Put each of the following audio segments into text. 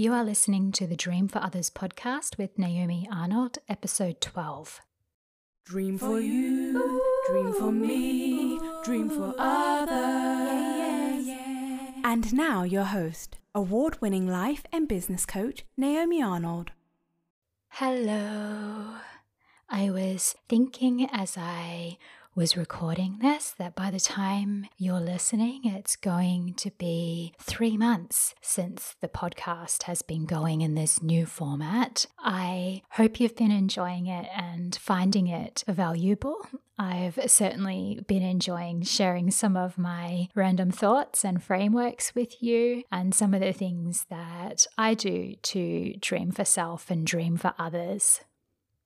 You are listening to the Dream for Others podcast with Naomi Arnold, episode 12. Dream for you, dream for me, dream for others. And now, your host, award winning life and business coach, Naomi Arnold. Hello. I was thinking as I was recording this that by the time you're listening, it's going to be three months since the podcast has been going in this new format. I hope you've been enjoying it and finding it valuable. I've certainly been enjoying sharing some of my random thoughts and frameworks with you, and some of the things that I do to dream for self and dream for others.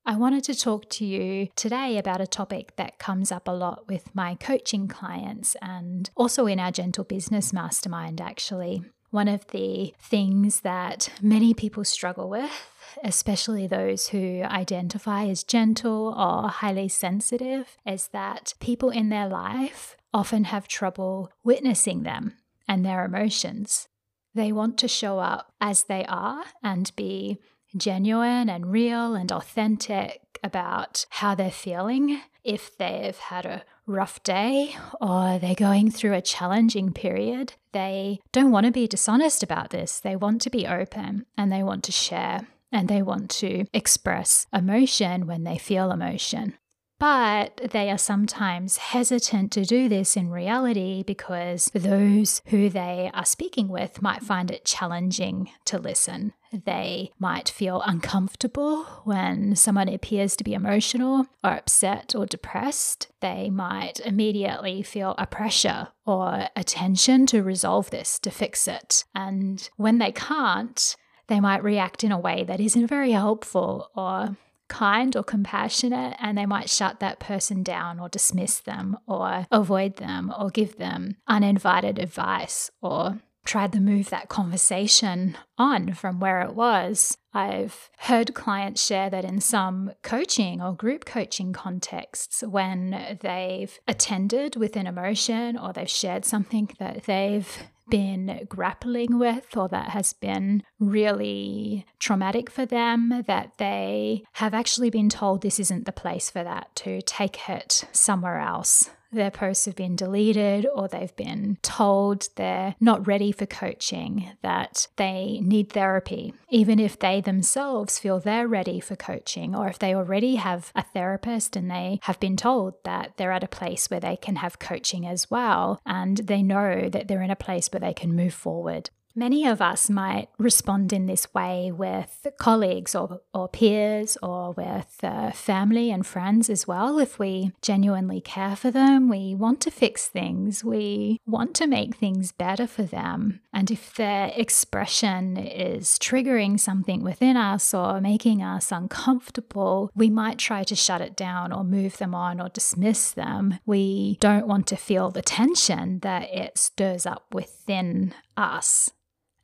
I wanted to talk to you today about a topic that comes up a lot with my coaching clients and also in our Gentle Business Mastermind, actually. One of the things that many people struggle with, especially those who identify as gentle or highly sensitive, is that people in their life often have trouble witnessing them and their emotions. They want to show up as they are and be genuine and real and authentic about how they're feeling. If they've had a rough day or they're going through a challenging period, they don't want to be dishonest about this. They want to be open and they want to share and they want to express emotion when they feel emotion. But they are sometimes hesitant to do this in reality because those who they are speaking with might find it challenging to listen. They might feel uncomfortable when someone appears to be emotional or upset or depressed. They might immediately feel a pressure or a tension to resolve this, to fix it. And when they can't, they might react in a way that isn't very helpful or kind or compassionate and they might shut that person down or dismiss them or avoid them or give them uninvited advice or try to move that conversation on from where it was. I've heard clients share that in some coaching or group coaching contexts, when they've attended with an emotion or they've shared something that they've been grappling with or that has been really traumatic for them, that they have actually been told this isn't the place for that, to take it somewhere else their posts have been deleted or they've been told they're not ready for coaching, that they need therapy, even if they themselves feel they're ready for coaching, or if they already have a therapist and they have been told that they're at a place where they can have coaching as well, and they know that they're in a place where they can move forward. Many of us might respond in this way with colleagues or, or peers or with uh, family and friends as well. If we genuinely care for them, we want to fix things, we want to make things better for them. And if their expression is triggering something within us or making us uncomfortable, we might try to shut it down or move them on or dismiss them. We don't want to feel the tension that it stirs up within us.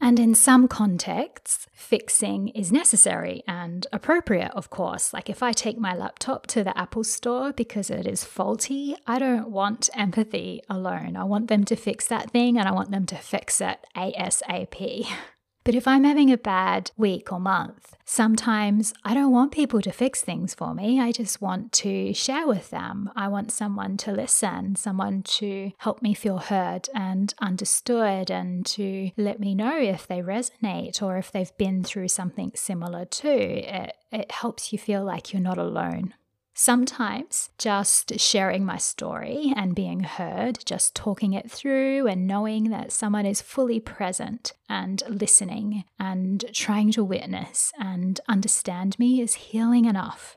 And in some contexts, fixing is necessary and appropriate, of course. Like if I take my laptop to the Apple store because it is faulty, I don't want empathy alone. I want them to fix that thing and I want them to fix it ASAP. But if I'm having a bad week or month, sometimes I don't want people to fix things for me. I just want to share with them. I want someone to listen, someone to help me feel heard and understood, and to let me know if they resonate or if they've been through something similar too. It, it helps you feel like you're not alone. Sometimes just sharing my story and being heard, just talking it through and knowing that someone is fully present and listening and trying to witness and understand me is healing enough.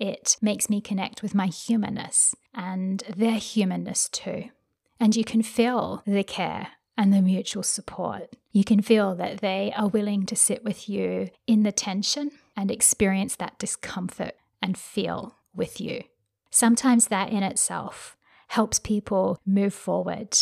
It makes me connect with my humanness and their humanness too. And you can feel the care and the mutual support. You can feel that they are willing to sit with you in the tension and experience that discomfort and feel with you. Sometimes that in itself helps people move forward.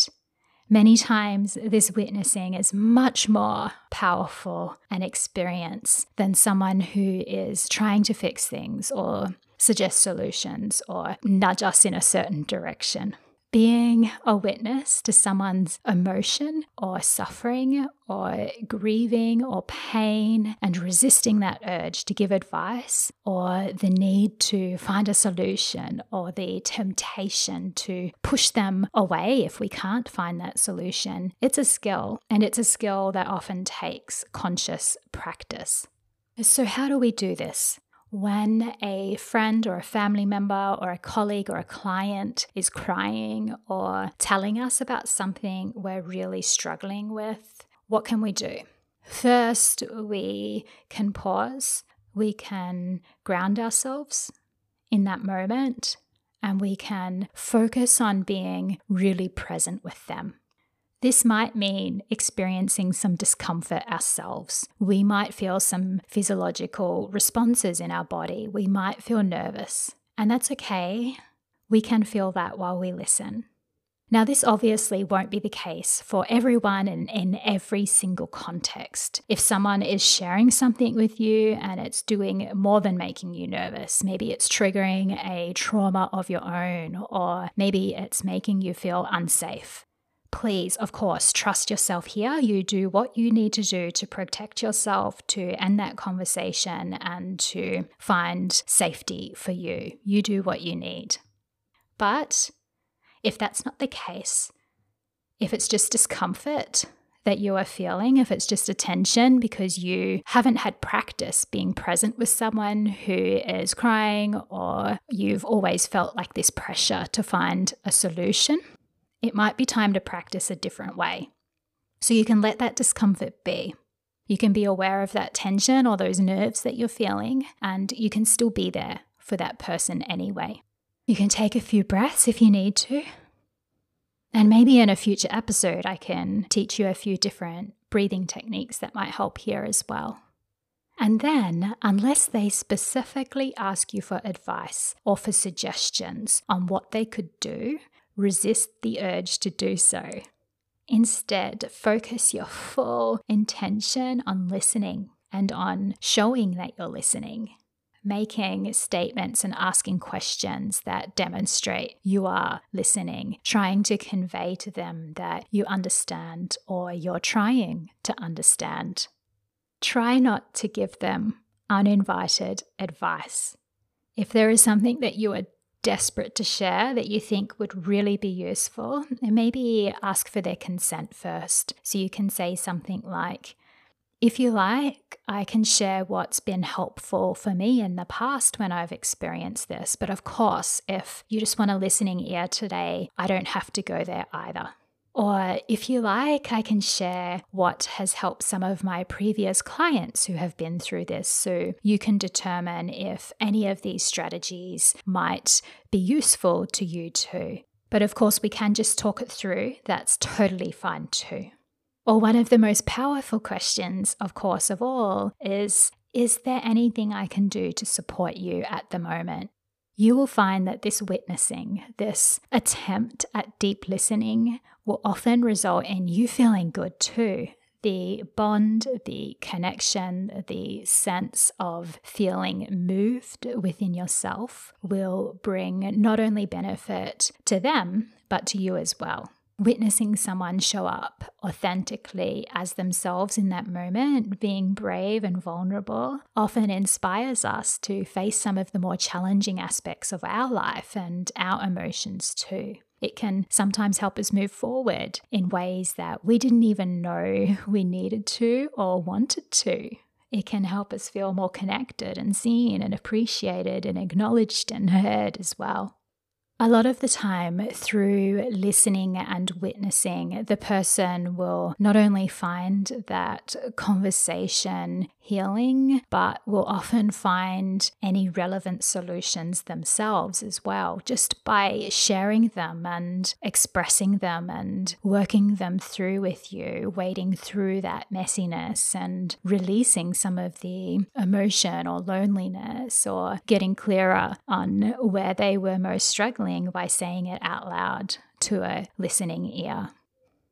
Many times, this witnessing is much more powerful an experience than someone who is trying to fix things or suggest solutions or nudge us in a certain direction. Being a witness to someone's emotion or suffering or grieving or pain and resisting that urge to give advice or the need to find a solution or the temptation to push them away if we can't find that solution, it's a skill and it's a skill that often takes conscious practice. So, how do we do this? When a friend or a family member or a colleague or a client is crying or telling us about something we're really struggling with, what can we do? First, we can pause, we can ground ourselves in that moment, and we can focus on being really present with them. This might mean experiencing some discomfort ourselves. We might feel some physiological responses in our body. We might feel nervous, and that's okay. We can feel that while we listen. Now, this obviously won't be the case for everyone and in every single context. If someone is sharing something with you and it's doing more than making you nervous, maybe it's triggering a trauma of your own, or maybe it's making you feel unsafe, please, of course, trust yourself here. You do what you need to do to protect yourself, to end that conversation, and to find safety for you. You do what you need. But if that's not the case, if it's just discomfort that you are feeling, if it's just a tension because you haven't had practice being present with someone who is crying, or you've always felt like this pressure to find a solution, it might be time to practice a different way. So you can let that discomfort be. You can be aware of that tension or those nerves that you're feeling, and you can still be there for that person anyway. You can take a few breaths if you need to. And maybe in a future episode, I can teach you a few different breathing techniques that might help here as well. And then, unless they specifically ask you for advice or for suggestions on what they could do, resist the urge to do so. Instead, focus your full intention on listening and on showing that you're listening, making statements and asking questions that demonstrate you are listening, trying to convey to them that you understand or you're trying to understand. Try not to give them uninvited advice. If there is something that you are desperate to share that you think would really be useful, and maybe ask for their consent first. So you can say something like, if you like, I can share what's been helpful for me in the past when I've experienced this. But of course, if you just want a listening ear today, I don't have to go there either. Or if you like, I can share what has helped some of my previous clients who have been through this. So you can determine if any of these strategies might be useful to you too. But of course, we can just talk it through. That's totally fine too. Or one of the most powerful questions, of course, of all is Is there anything I can do to support you at the moment? You will find that this witnessing, this attempt at deep listening, will often result in you feeling good too. The bond, the connection, the sense of feeling moved within yourself will bring not only benefit to them, but to you as well witnessing someone show up authentically as themselves in that moment, being brave and vulnerable, often inspires us to face some of the more challenging aspects of our life and our emotions too. It can sometimes help us move forward in ways that we didn't even know we needed to or wanted to. It can help us feel more connected and seen and appreciated and acknowledged and heard as well. A lot of the time, through listening and witnessing, the person will not only find that conversation healing, but will often find any relevant solutions themselves as well, just by sharing them and expressing them and working them through with you, wading through that messiness and releasing some of the emotion or loneliness or getting clearer on where they were most struggling by saying it out loud to a listening ear.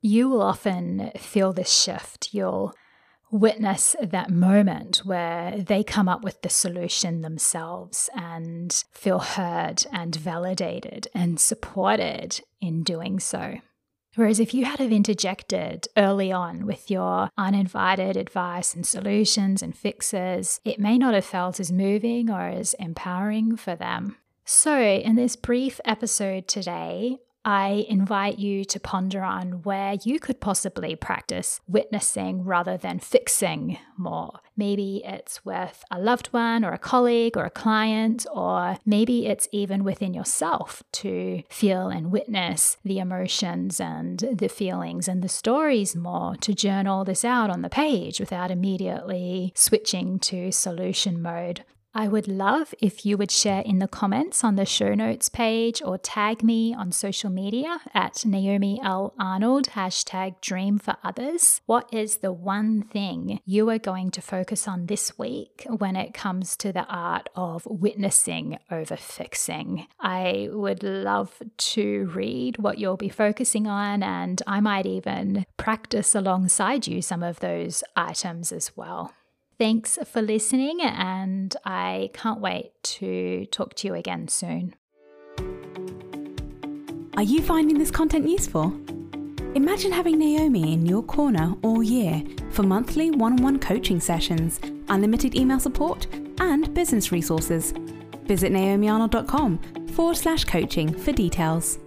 You will often feel this shift. You'll witness that moment where they come up with the solution themselves and feel heard and validated and supported in doing so. Whereas if you had have interjected early on with your uninvited advice and solutions and fixes, it may not have felt as moving or as empowering for them. So, in this brief episode today, I invite you to ponder on where you could possibly practice witnessing rather than fixing more. Maybe it's with a loved one or a colleague or a client, or maybe it's even within yourself to feel and witness the emotions and the feelings and the stories more, to journal this out on the page without immediately switching to solution mode. I would love if you would share in the comments on the show notes page or tag me on social media at Naomi L. Arnold, hashtag dream for others. What is the one thing you are going to focus on this week when it comes to the art of witnessing over fixing? I would love to read what you'll be focusing on, and I might even practice alongside you some of those items as well. Thanks for listening, and I can't wait to talk to you again soon. Are you finding this content useful? Imagine having Naomi in your corner all year for monthly one on one coaching sessions, unlimited email support, and business resources. Visit naomiarnold.com forward slash coaching for details.